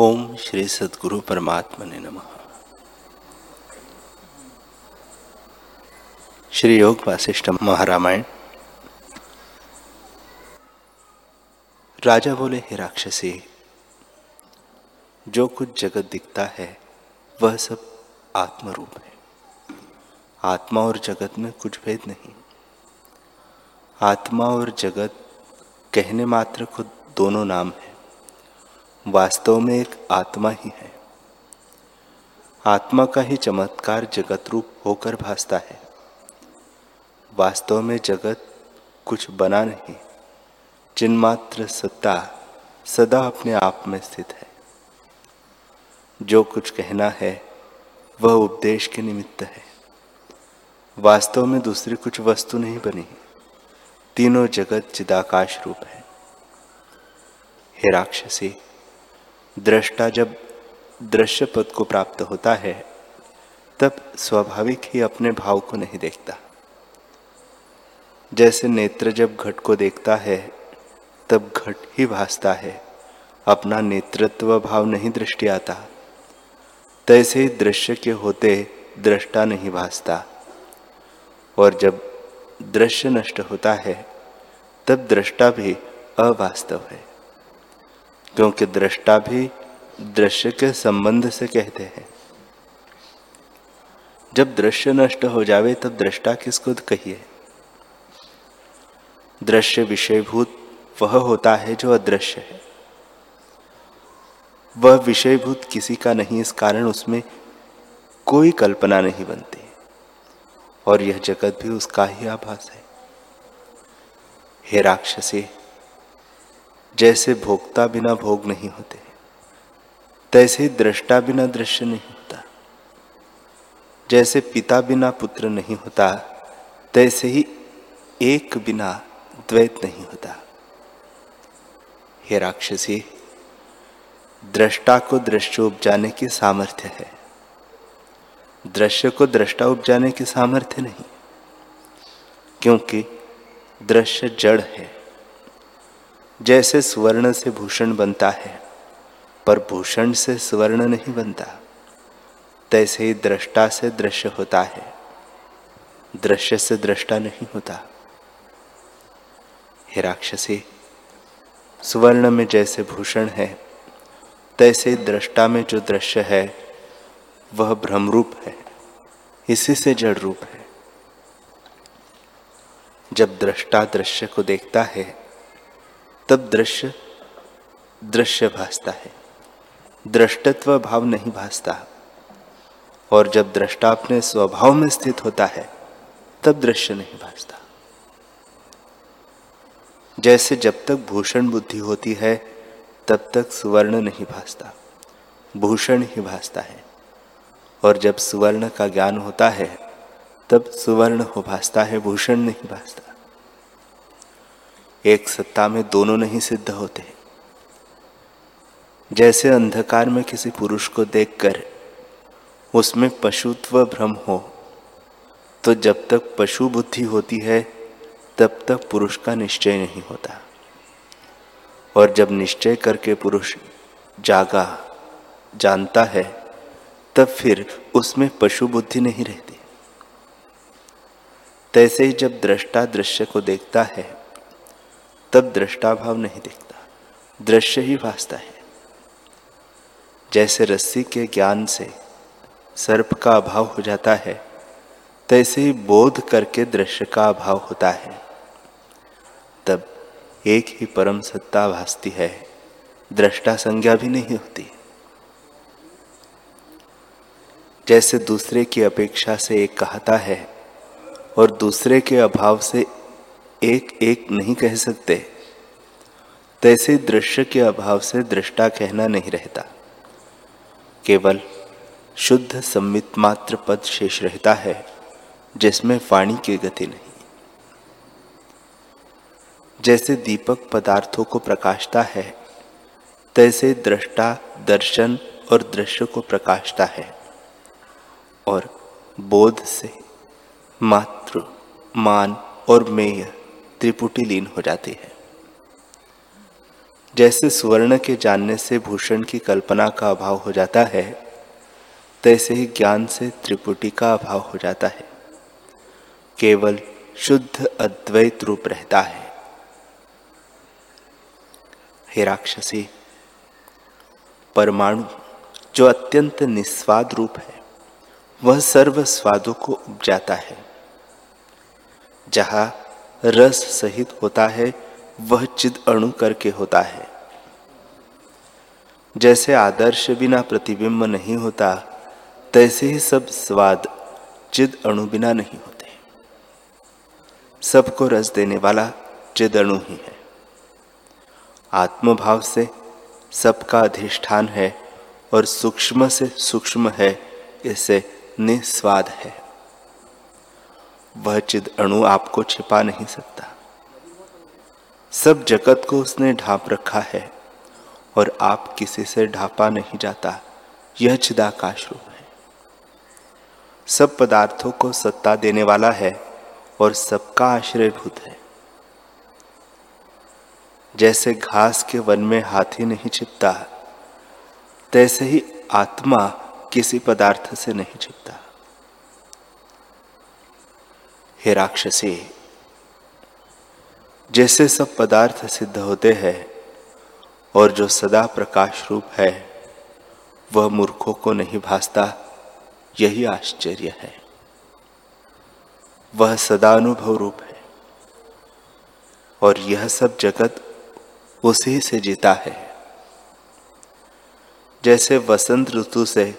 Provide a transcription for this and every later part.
ओम श्री सदगुरु परमात्मा ने नम। श्री योग वासिष्ठ महारामायण। राजा बोले, हे राक्षसी, जो कुछ जगत दिखता है, वह सब आत्मरूप है। आत्मा और जगत में कुछ भेद नहीं। आत्मा और जगत कहने मात्र खुद दोनों नाम है। वास्तव में एक आत्मा ही है। आत्मा का ही चमत्कार जगत रूप होकर भासता है। वास्तव में जगत कुछ बना नहीं, जिनमात्र सत्ता सदा अपने आप में स्थित है। जो कुछ कहना है, वह उपदेश के निमित्त है। वास्तव में दूसरी कुछ वस्तु नहीं बनी, तीनों जगत चिदाकाश रूप है। हे राक्षसी दृष्टा जब दृश्य पद को प्राप्त होता है, तब स्वाभाविक ही अपने भाव को नहीं देखता। जैसे नेत्र जब घट को देखता है, तब घट ही भासता है, अपना नेतृत्व भाव नहीं दृष्टि आता। तैसे ही दृश्य के होते दृष्टा नहीं भासता। और जब दृश्य नष्ट होता है, तब दृष्टा भी अवास्तव है। क्योंकि दृष्टा भी दृश्य के संबंध से कहते हैं। जब दृश्य नष्ट हो जावे तब दृष्टा किसको कहिए? दृश्य विषयभूत वह होता है जो अदृश्य है। वह विषयभूत किसी का नहीं, इस कारण उसमें कोई कल्पना नहीं बनती। और यह जगत भी उसका ही आभास है। हे राक्षसी जैसे भोक्ता बिना भोग नहीं होते, तैसे ही दृष्टा बिना दृश्य नहीं होता, जैसे पिता बिना पुत्र नहीं होता, तैसे ही एक बिना द्वैत नहीं होता। हे राक्षसी, दृष्टा को दृश्य उपजाने की सामर्थ्य है। दृश्य को दृष्टा उपजाने की सामर्थ्य नहीं, क्योंकि दृश्य जड़ है। जैसे स्वर्ण से भूषण बनता है, पर भूषण से स्वर्ण नहीं बनता। तैसे ही दृष्टा से दृश्य होता है, दृश्य से दृष्टा नहीं होता। हे राक्षसी, स्वर्ण में जैसे भूषण है, तैसे दृष्टा में जो दृश्य है, वह भ्रमरूप है, इसी से जड़ रूप है। जब दृष्टा दृश्य को देखता है तब दृश्य दृश्य भासता है। दृष्टत्व भाव नहीं भासता। और जब दृष्टा अपने स्वभाव में स्थित होता है, तब दृश्य नहीं भासता। जैसे जब तक भूषण बुद्धि होती है, तब तक सुवर्ण नहीं भासता। भूषण ही भासता है। और जब सुवर्ण का ज्ञान होता है, तब सुवर्ण हो भासता है, भूषण नहीं भासता। एक सत्ता में दोनों नहीं सिद्ध होते। जैसे अंधकार में किसी पुरुष को देखकर उसमें पशुत्व भ्रम हो तो जब तक पशु बुद्धि होती है, तब तक पुरुष का निश्चय नहीं होता। और जब निश्चय करके पुरुष जागा, जानता है, तब फिर उसमें पशु बुद्धि नहीं रहती। तैसे ही जब दृष्टा दृश्य को देखता है तब दृष्टाभाव नहीं दिखता। दृश्य ही भासता है। जैसे रस्सी के ज्ञान से सर्प का अभाव हो जाता है, तैसे ही बोध करके दृश्य का अभाव होता है। तब एक ही परम सत्ता भासती है। दृष्टा संज्ञा भी नहीं होती। जैसे दूसरे की अपेक्षा से एक कहता है और दूसरे के अभाव से एक एक नहीं कह सकते। तैसे दृश्य के अभाव से दृष्टा कहना नहीं रहता। केवल शुद्ध सम्मित मात्र पद शेष रहता है, जिसमें वाणी की गति नहीं। जैसे दीपक पदार्थों को प्रकाशता है, तैसे दृष्टा दर्शन और दृश्य को प्रकाशता है, और बोध से मात्र, मान और मेय त्रिपुटी लीन हो जाती है। जैसे सुवर्ण के जानने से भूषण की कल्पना का अभाव हो जाता है, तैसे ही ज्ञान से त्रिपुटी का अभाव हो जाता है। केवल शुद्ध अद्वैत रूप रहता है। हे राक्षसी, परमाणु जो अत्यंत निस्वाद रूप है, वह सर्व स्वादों को उपजाता है। जहाँ रस सहित होता है, वह चिद अणु करके होता है। जैसे आदर्श बिना प्रतिबिंब नहीं होता, तैसे ही सब स्वाद चिद अणु बिना नहीं होते। सबको रस देने वाला चिद अणु ही है। आत्मभाव से सबका अधिष्ठान है और सूक्ष्म से सूक्ष्म है, इसे निस्वाद है। वह चिद अणु आपको छिपा नहीं सकता। सब जगत को उसने ढांप रखा है और आप किसी से ढापा नहीं जाता। यह चिदाकाश रूप है। सब पदार्थों को सत्ता देने वाला है और सबका आश्रयभूत है। जैसे घास के वन में हाथी नहीं छिपता, तैसे ही आत्मा किसी पदार्थ से नहीं छिपता। हे राक्षसी, जैसे सब पदार्थ सिद्ध होते हैं और जो सदा प्रकाश रूप है, वह मूर्खों को नहीं भासता, यही आश्चर्य है। वह सदा अनुभव रूप है और यह सब जगत उसी से जीता है। जैसे वसंत ऋतु से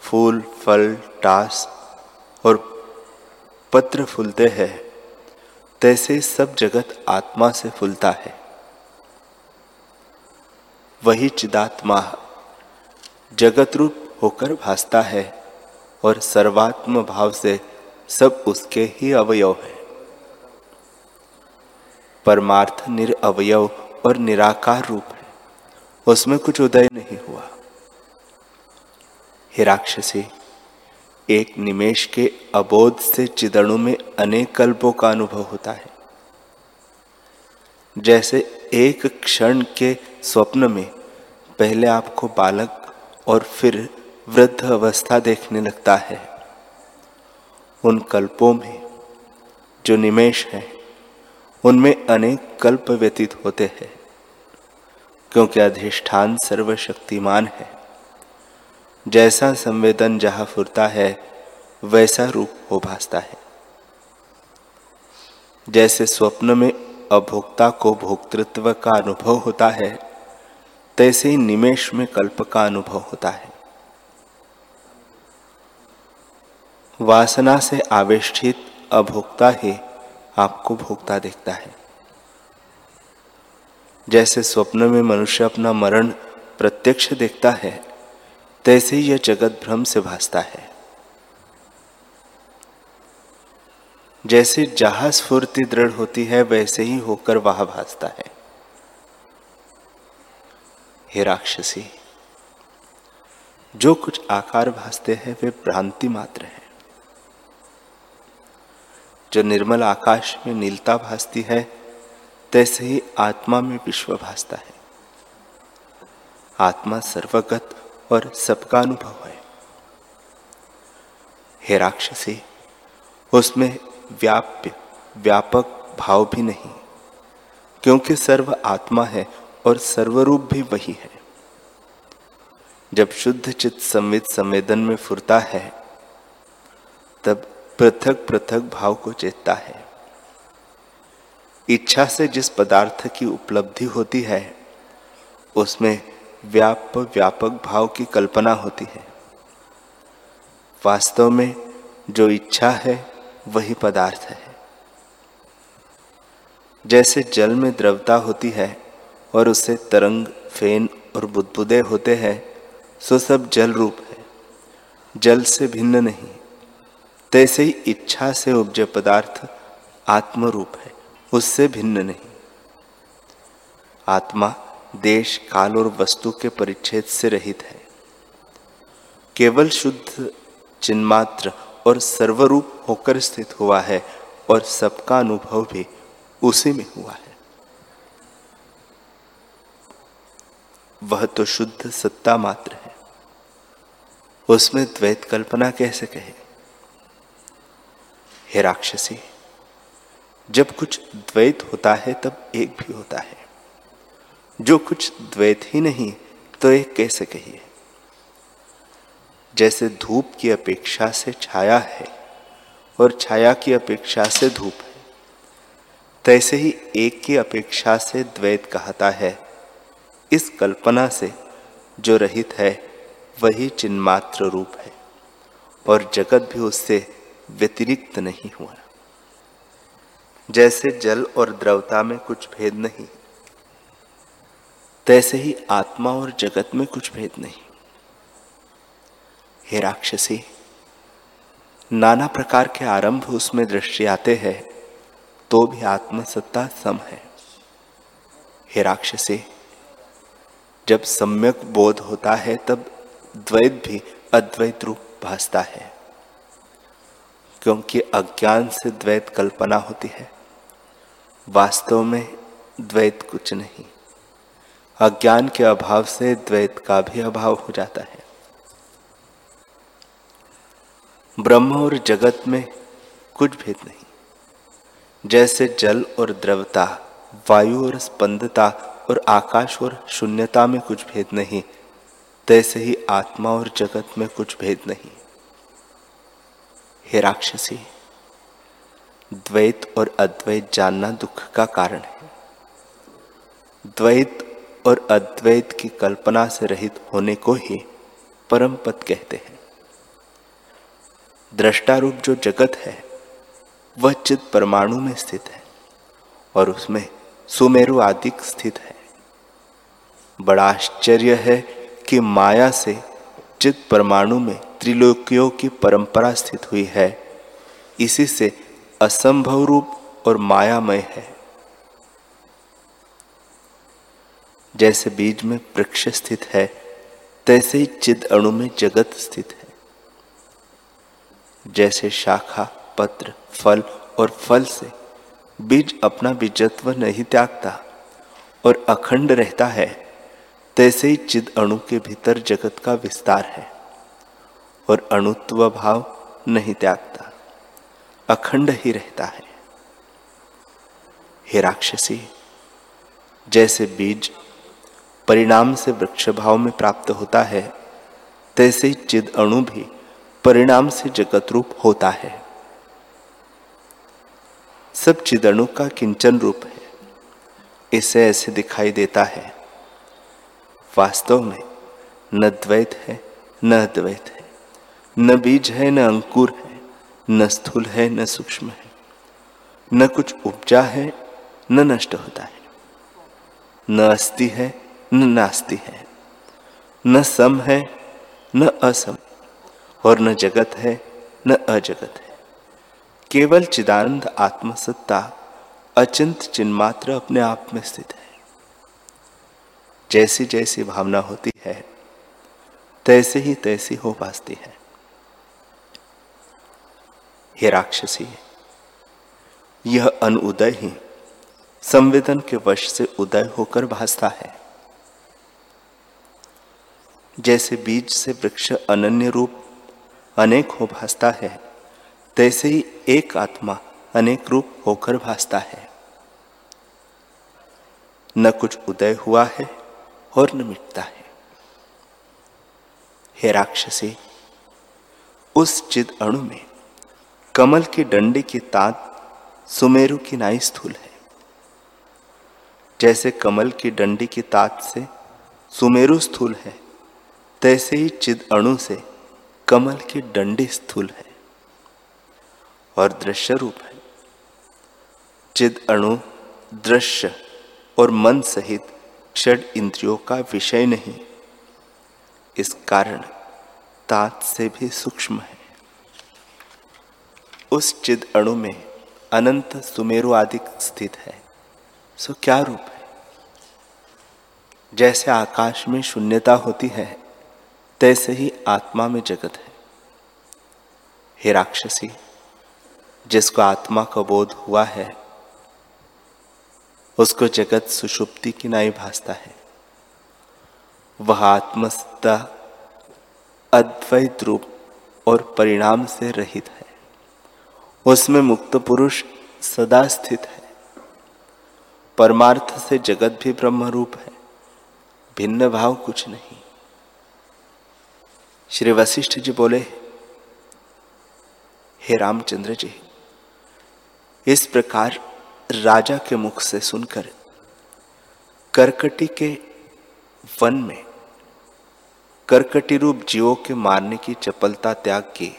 फूल, फल, टास और पत्र फूलते हैं, तैसे सब जगत आत्मा से फूलता है। वही चिदात्मा जगत रूप होकर भासता है और सर्वात्म भाव से सब उसके ही अवयव है। परमार्थ निरअवयव और निराकार रूप है, उसमें कुछ उदय नहीं हुआ। हे राक्षसी एक निमेश के अबोध से चिदणु में अनेक कल्पों का अनुभव होता है। जैसे एक क्षण के स्वप्न में पहले आपको बालक और फिर वृद्ध अवस्था देखने लगता है। उन कल्पों में जो निमेश है, उनमें अनेक कल्प व्यतीत होते हैं, क्योंकि अधिष्ठान सर्वशक्तिमान है। जैसा संवेदन जहाँ फुरता है, वैसा रूप हो भासता है। जैसे स्वप्न में अभोक्ता को भोक्तृत्व का अनुभव होता है, तैसे ही निमेश में कल्प का अनुभव होता है। वासना से आवेष्टित अभोक्ता ही आपको भोक्ता देखता है। जैसे स्वप्न में मनुष्य अपना मरण प्रत्यक्ष देखता है तैसे ही यह जगत भ्रम से भासता है। जैसे जहाँ स्फूर्ति दृढ़ होती है, वैसे ही होकर वह भासता है। हे राक्षसी, जो कुछ आकार भासते हैं, वे भ्रांति मात्र है। जो निर्मल आकाश में नीलता भासती है, तैसे ही आत्मा में विश्व भासता है। आत्मा सर्वगत और सबका अनुभव है। हे राक्षसी, उसमें व्याप्य, व्यापक भाव भी नहीं, क्योंकि सर्व आत्मा है और सर्वरूप भी वही है। जब शुद्ध चित्त संवित संवेदन में फुरता है, तब पृथक पृथक भाव को चेतता है। इच्छा से जिस पदार्थ की उपलब्धि होती है, उसमें व्याप व्यापक भाव की कल्पना होती है। वास्तव में जो इच्छा है, वही पदार्थ है। जैसे जल में द्रवता होती है और उसे तरंग, फेन और बुदबुदे होते हैं, सो सब जल रूप है। जल से भिन्न नहीं, तैसे ही इच्छा से उपजे पदार्थ आत्म रूप है, उससे भिन्न नहीं। आत्मा देश काल और वस्तु के परिच्छेद से रहित है। केवल शुद्ध, चिन्मात्र और सर्वरूप होकर स्थित हुआ है और सबका अनुभव भी उसी में हुआ है। वह तो शुद्ध सत्ता मात्र है। उसमें द्वैत कल्पना कैसे कहे? हे राक्षसी, जब कुछ द्वैत होता है तब एक भी होता है। जो कुछ द्वैत ही नहीं तो एक कैसे कहिए? जैसे धूप की अपेक्षा से छाया है और छाया की अपेक्षा से धूप है, तैसे ही एक की अपेक्षा से द्वैत कहता है, इस कल्पना से जो रहित है, वही चिन्मात्र रूप है और जगत भी उससे व्यतिरिक्त नहीं हुआ। जैसे जल और द्रवता में कुछ भेद नहीं तैसे ही आत्मा और जगत में कुछ भेद नहीं। हे राक्षसी, नाना प्रकार के आरंभ उसमें दृष्टि आते हैं तो भी आत्मसत्ता सम है। हे राक्षसी, जब सम्यक बोध होता है, तब द्वैत भी अद्वैत रूप भासता है, क्योंकि अज्ञान से द्वैत कल्पना होती है। वास्तव में द्वैत कुछ नहीं। अज्ञान के अभाव से द्वैत का भी अभाव हो जाता है। ब्रह्म और जगत में कुछ भेद नहीं। जैसे जल और द्रवता, वायु और स्पंदता और आकाश और शून्यता में कुछ भेद नहीं, तैसे ही आत्मा और जगत में कुछ भेद नहीं। हे राक्षसी, द्वैत और अद्वैत जानना दुख का कारण है। द्वैत और अद्वैत की कल्पना से रहित होने को ही परम पद कहते हैं। दृष्टा रूप जो जगत है, वह चित परमाणु में स्थित है और उसमें सुमेरु आदि स्थित है। बड़ा आश्चर्य है कि माया से चित परमाणु में त्रिलोकियों की परंपरा स्थित हुई है। इसी से असंभव रूप और मायामय है। जैसे बीज में वृक्ष स्थित है, तैसे ही चिद अणु में जगत स्थित है। जैसे शाखा, पत्र, फल और फल से बीज अपना बीजत्व नहीं त्यागता और अखंड रहता है, तैसे ही चिद अणु के भीतर जगत का विस्तार है और अणुत्व भाव नहीं त्यागता, अखंड ही रहता है। हे राक्षसी, जैसे बीज परिणाम से वृक्ष भाव में प्राप्त होता है। तैसे चिद अणु भी परिणाम से जगत रूप होता है। सब चिदणु का किंचन रूप है। इसे ऐसे दिखाई देता है। वास्तव में न द्वैत है, न अद्वैत है। न बीज है, न अंकुर है। न स्थूल है, न सूक्ष्म है। न कुछ उपजा है, न नष्ट होता है। न अस्थि है न नास्ति है। न सम है, न असम, और न जगत है, न अजगत है। केवल चिदानंद आत्मसत्ता, अचिंत चिन्मात्र अपने आप में स्थित है। जैसी जैसी भावना होती है, तैसे ही तैसी हो पाती है। हे राक्षसी, यह अनुदय ही संवेदन के वश से उदय होकर भासता है। जैसे बीज से वृक्ष अनन्य रूप, अनेक हो भासता है, तैसे ही एक आत्मा अनेक रूप होकर भासता है। न कुछ उदय हुआ है और न मिटता है। हे राक्षसी, उस चिद अणु में कमल की डंडी की तात सुमेरु की नाई स्थूल है। जैसे कमल की डंडी की तात से सुमेरु स्थूल है तैसे ही चिद अणु से कमल की डंडी स्थूल है और दृश्य रूप है। चिद अणु दृश्य और मन सहित क्षण इंद्रियों का विषय नहीं। इस कारण तात से भी सूक्ष्म है। उस चिद अणु में अनंत सुमेरु आदि स्थित है। सो क्या रूप है? जैसे आकाश में शून्यता होती है तैसे ही आत्मा में जगत है। हे राक्षसी, जिसको आत्मा का बोध हुआ है, उसको जगत सुषुप्ति की नाई भासता है। वह आत्मसत्ता अद्वैत रूप और परिणाम से रहित है। उसमें मुक्त पुरुष सदा स्थित है। परमार्थ से जगत भी ब्रह्म रूप है। भिन्न भाव कुछ नहीं। श्री वशिष्ठ जी बोले, हे रामचंद्र जी, इस प्रकार राजा के मुख से सुनकर, करकटी के वन में करकटी रूप जीवों के मारने की चपलता त्याग की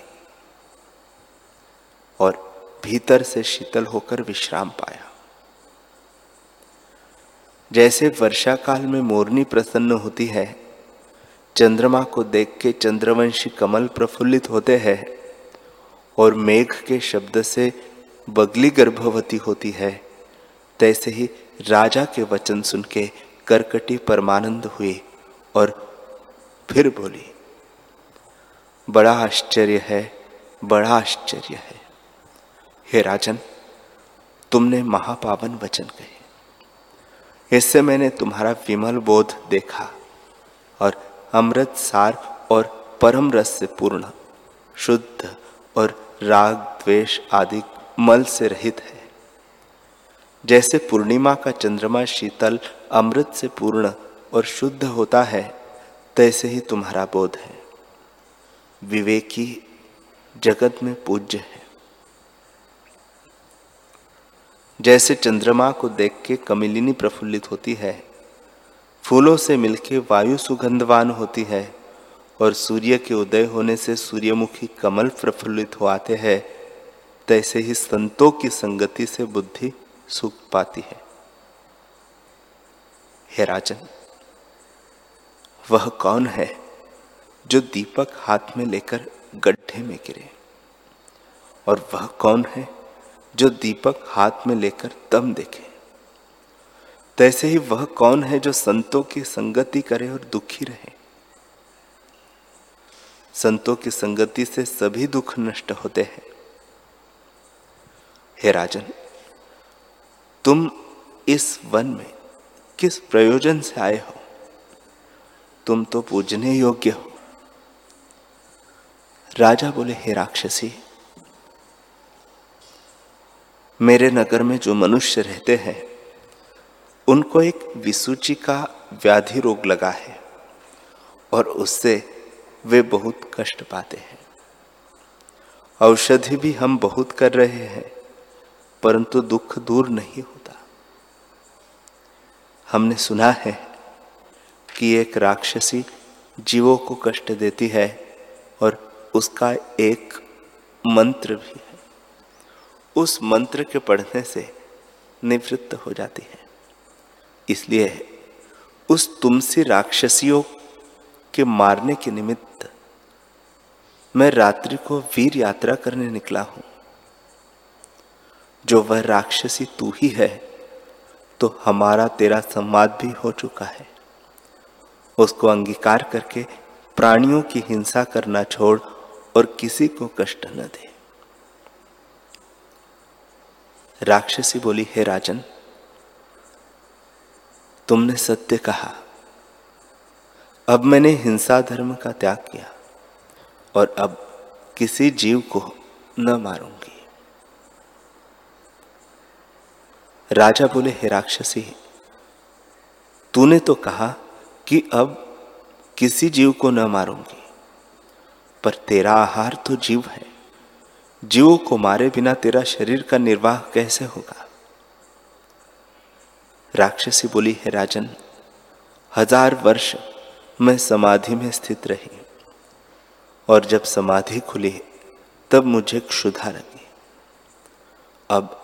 और भीतर से शीतल होकर विश्राम पाया। जैसे वर्षा काल में मोरनी प्रसन्न होती है चंद्रमा को देख के चंद्रवंशी कमल प्रफुल्लित होते हैं और मेघ के शब्द से बगली गर्भवती होती है। तैसे ही राजा के वचन सुन के करकटी परमानंद हुई और फिर बोली, बड़ा आश्चर्य है, बड़ा आश्चर्य है। हे राजन, तुमने महापावन वचन कहे। इससे मैंने तुम्हारा विमल बोध देखा और अमृत सार और परम रस से पूर्ण, शुद्ध और राग, द्वेष आदि मल से रहित है। जैसे पूर्णिमा का चंद्रमा शीतल, अमृत से पूर्ण और शुद्ध होता है, तैसे ही तुम्हारा बोध है। विवेकी जगत में पूज्य है। जैसे चंद्रमा को देख के कमिलिनी प्रफुल्लित होती है फूलों से मिलके वायु सुगंधवान होती है और सूर्य के उदय होने से सूर्यमुखी कमल प्रफुल्लित हो आते हैं, तैसे ही संतों की संगति से बुद्धि सुख पाती है। हे राजन, वह कौन है जो दीपक हाथ में लेकर गड्ढे में गिरे? और वह कौन है जो दीपक हाथ में लेकर दम देखे? तैसे ही वह कौन है जो संतों की संगति करे और दुखी रहे? संतों की संगति से सभी दुख नष्ट होते हैं। हे राजन, तुम इस वन में किस प्रयोजन से आए हो? तुम तो पूजने योग्य हो। राजा बोले, हे राक्षसी, मेरे नगर में जो मनुष्य रहते हैं उनको एक विसूची का व्याधि रोग लगा है और उससे वे बहुत कष्ट पाते हैं। औषधि भी हम बहुत कर रहे हैं, परंतु दुख दूर नहीं होता। हमने सुना है कि एक राक्षसी जीवों को कष्ट देती है और उसका एक मंत्र भी है। उस मंत्र के पढ़ने से निवृत्त हो जाती है। इसलिए उस तुमसी राक्षसियों के मारने के निमित्त मैं रात्रि को वीर यात्रा करने निकला हूँ। जो वह राक्षसी तू ही है तो हमारा तेरा संवाद भी हो चुका है। उसको अंगीकार करके प्राणियों की हिंसा करना छोड़ और किसी को कष्ट न दे। राक्षसी बोली, हे राजन तुमने सत्य कहा। अब मैंने हिंसा धर्म का त्याग किया और अब किसी जीव को न मारूँगी। राजा बोले, हे राक्षसी, तूने तो कहा कि अब किसी जीव को न मारूँगी, पर तेरा आहार तो जीव है। जीवों को मारे बिना तेरा शरीर का निर्वाह कैसे होगा? राक्षसी बोली, है राजन, हज़ार वर्ष मैं समाधि में स्थित रही और जब समाधि खुली, तब मुझे क्षुधा लगी। अब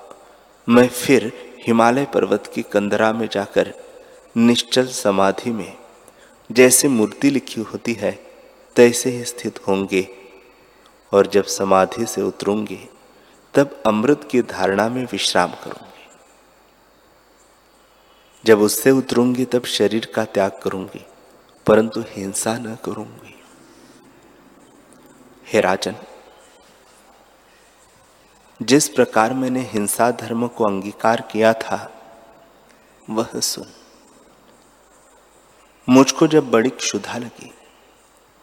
मैं फिर हिमालय पर्वत की कंदरा में जाकर निश्चल समाधि में, जैसे मूर्ति लिखी होती है, तैसे ही स्थित होंगे और जब समाधि से उतरूँगी, तब अमृत की धारणा में विश्राम करूँगी। जब उससे उतरूँगी, तब शरीर का त्याग करूँगी, परंतु हिंसा न करूँगी। हे राजन, जिस प्रकार मैंने हिंसा धर्म को अंगीकार किया था, वह सुन। मुझको जब बड़ी क्षुधा लगी,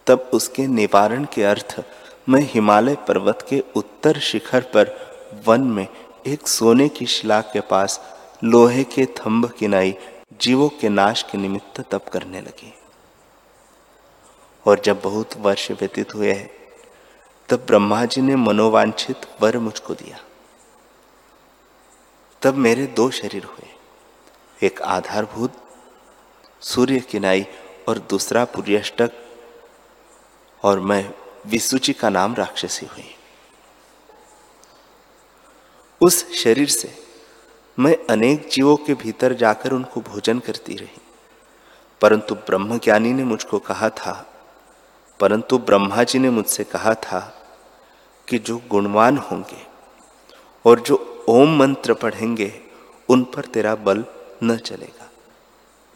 तब उसके निवारण के अर्थ मैं हिमालय पर्वत के उत्तर शिखर पर वन में एक सोने की शिला के पास लोहे के थंब किनाई जीवों के नाश के निमित्त तप करने लगे। और जब बहुत वर्ष व्यतीत हुए हैं, तब ब्रह्मा जी ने मनोवांछित वर मुझको दिया। तब मेरे दो शरीर हुए, एक आधारभूत, सूर्य किनाई और दूसरा पुर्यष्टक, और मैं विसुचि का नाम राक्षसी हुई। उस शरीर से मैं अनेक जीवों के भीतर जाकर उनको भोजन करती रही। परंतु ब्रह्मज्ञानी ने मुझको कहा था, परंतु ब्रह्मा जी ने मुझसे कहा था कि जो गुणवान होंगे और जो ओम मंत्र पढ़ेंगे, उन पर तेरा बल न चलेगा।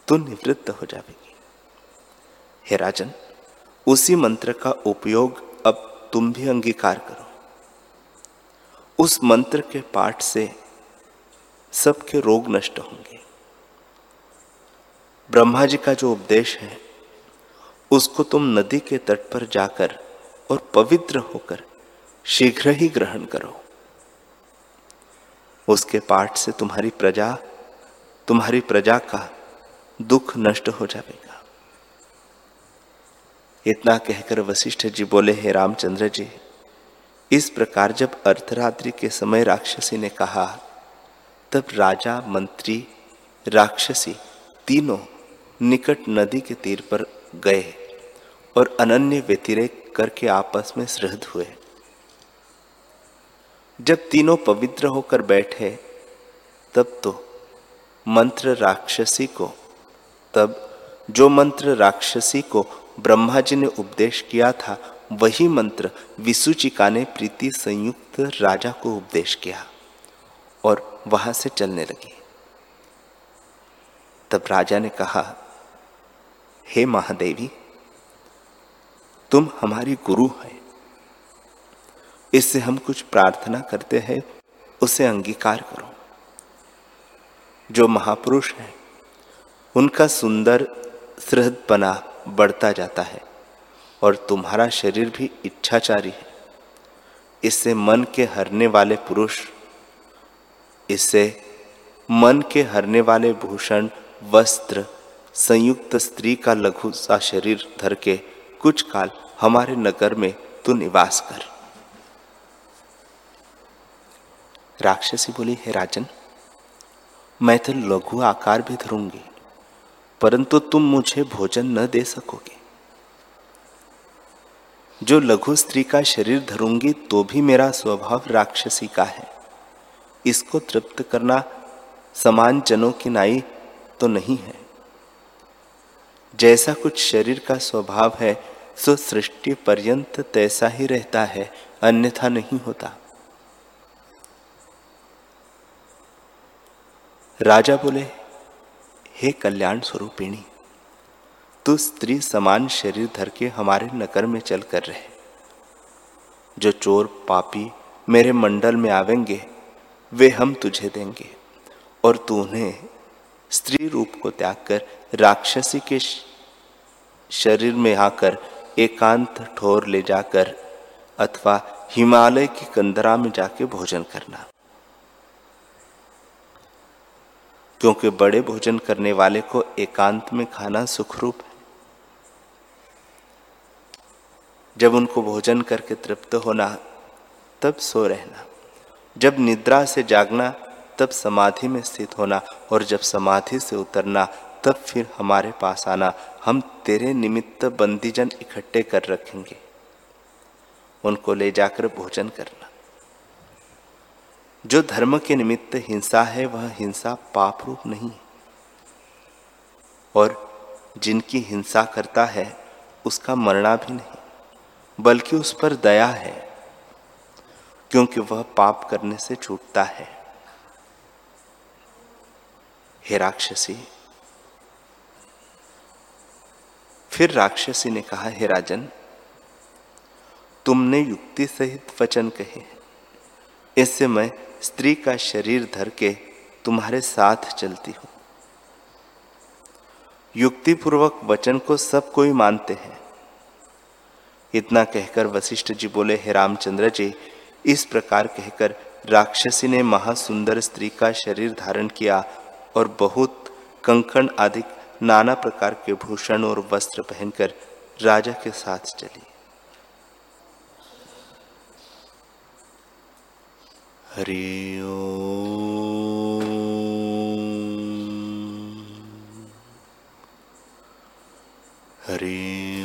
तो निवृत्त हो जाएगी हे राजन, उसी मंत्र का उपयोग अब तुम भी अंगीकार करो। उस मंत्र के पाठ से सबके रोग नष्ट होंगे। ब्रह्मा जी का जो उपदेश है, उसको तुम नदी के तट पर जाकर और पवित्र होकर शीघ्र ही ग्रहण करो। उसके पाठ से तुम्हारी प्रजा तुम्हारी प्रजा का दुख नष्ट हो जाएगा। इतना कहकर वशिष्ठ जी बोले, हे रामचंद्र जी, इस प्रकार जब अर्धरात्रि के समय राक्षसी ने कहा तब राजा, मंत्री, राक्षसी तीनों निकट नदी के तीर पर गए और अनन्य व्यतिरेक करके आपस में सहृद हुए। जब तीनों पवित्र होकर बैठे, तब तो मंत्र राक्षसी को, तब जो मंत्र राक्षसी को ब्रह्मा जी ने उपदेश किया था, वही मंत्र विसुचिका ने प्रीति संयुक्त राजा को उपदेश किया और वहाँ से चलने लगी। तब राजा ने कहा, हे महादेवी, तुम हमारी गुरु है। इससे हम कुछ प्रार्थना करते हैं, उसे अंगीकार करो। जो महापुरुष है, उनका सुंदर श्रद्धपना बढ़ता जाता है और तुम्हारा शरीर भी इच्छाचारी है। इससे मन के हरने वाले पुरुष इससे मन के हरने वाले भूषण, वस्त्र, संयुक्त स्त्री का लघु सा शरीर धर के कुछ काल हमारे नगर में तू निवास कर। राक्षसी बोली, हे राजन, मैं तो लघु आकार भी धरूँगी, परंतु तुम मुझे भोजन न दे सकोगे। जो लघु स्त्री का शरीर धरूँगी तो भी मेरा स्वभाव राक्षसी का है। इसको तृप्त करना समान जनों की नाई तो नहीं है। जैसा कुछ शरीर का स्वभाव है, सो सृष्टि पर्यंत तैसा ही रहता है, अन्यथा नहीं होता। राजा बोले, हे कल्याण स्वरूपिणी, तू स्त्री समान शरीर धर के हमारे नगर में चल कर रहे। जो चोर, पापी मेरे मंडल में आवेंगे वे हम तुझे देंगे। और तू उन्हें स्त्री रूप को त्याग कर राक्षसी के शरीर में आकर एकांत ठोर ले जाकर अथवा हिमालय की कंदरा में जाके भोजन करना। क्योंकि बड़े भोजन करने वाले को एकांत में खाना सुखरूप है। जब उनको भोजन करके तृप्त होना, तब सो रहना। जब निद्रा से जागना, तब समाधि में स्थित होना और जब समाधि से उतरना, तब फिर हमारे पास आना। हम तेरे निमित्त बंदीजन इकट्ठे कर रखेंगे। उनको ले जाकर भोजन करना। जो धर्म के निमित्त हिंसा है, वह हिंसा पाप रूप नहीं और जिनकी हिंसा करता है, उसका मरना भी नहीं। बल्कि उस पर दया है। क्योंकि वह पाप करने से छूटता है। हे राक्षसी, फिर राक्षसी ने कहा, हे राजन, तुमने युक्ति सहित वचन कहे इससे मैं स्त्री का शरीर धर के तुम्हारे साथ चलती हूँ। युक्तिपूर्वक वचन को सब कोई मानते हैं। इतना कहकर वशिष्ठ जी बोले, हे रामचंद्र जी इस प्रकार कहकर राक्षसी ने महासुंदर स्त्री का शरीर धारण किया और बहुत कंकण आदि नाना प्रकार के भूषण और वस्त्र पहनकर राजा के साथ चली। हरि हरि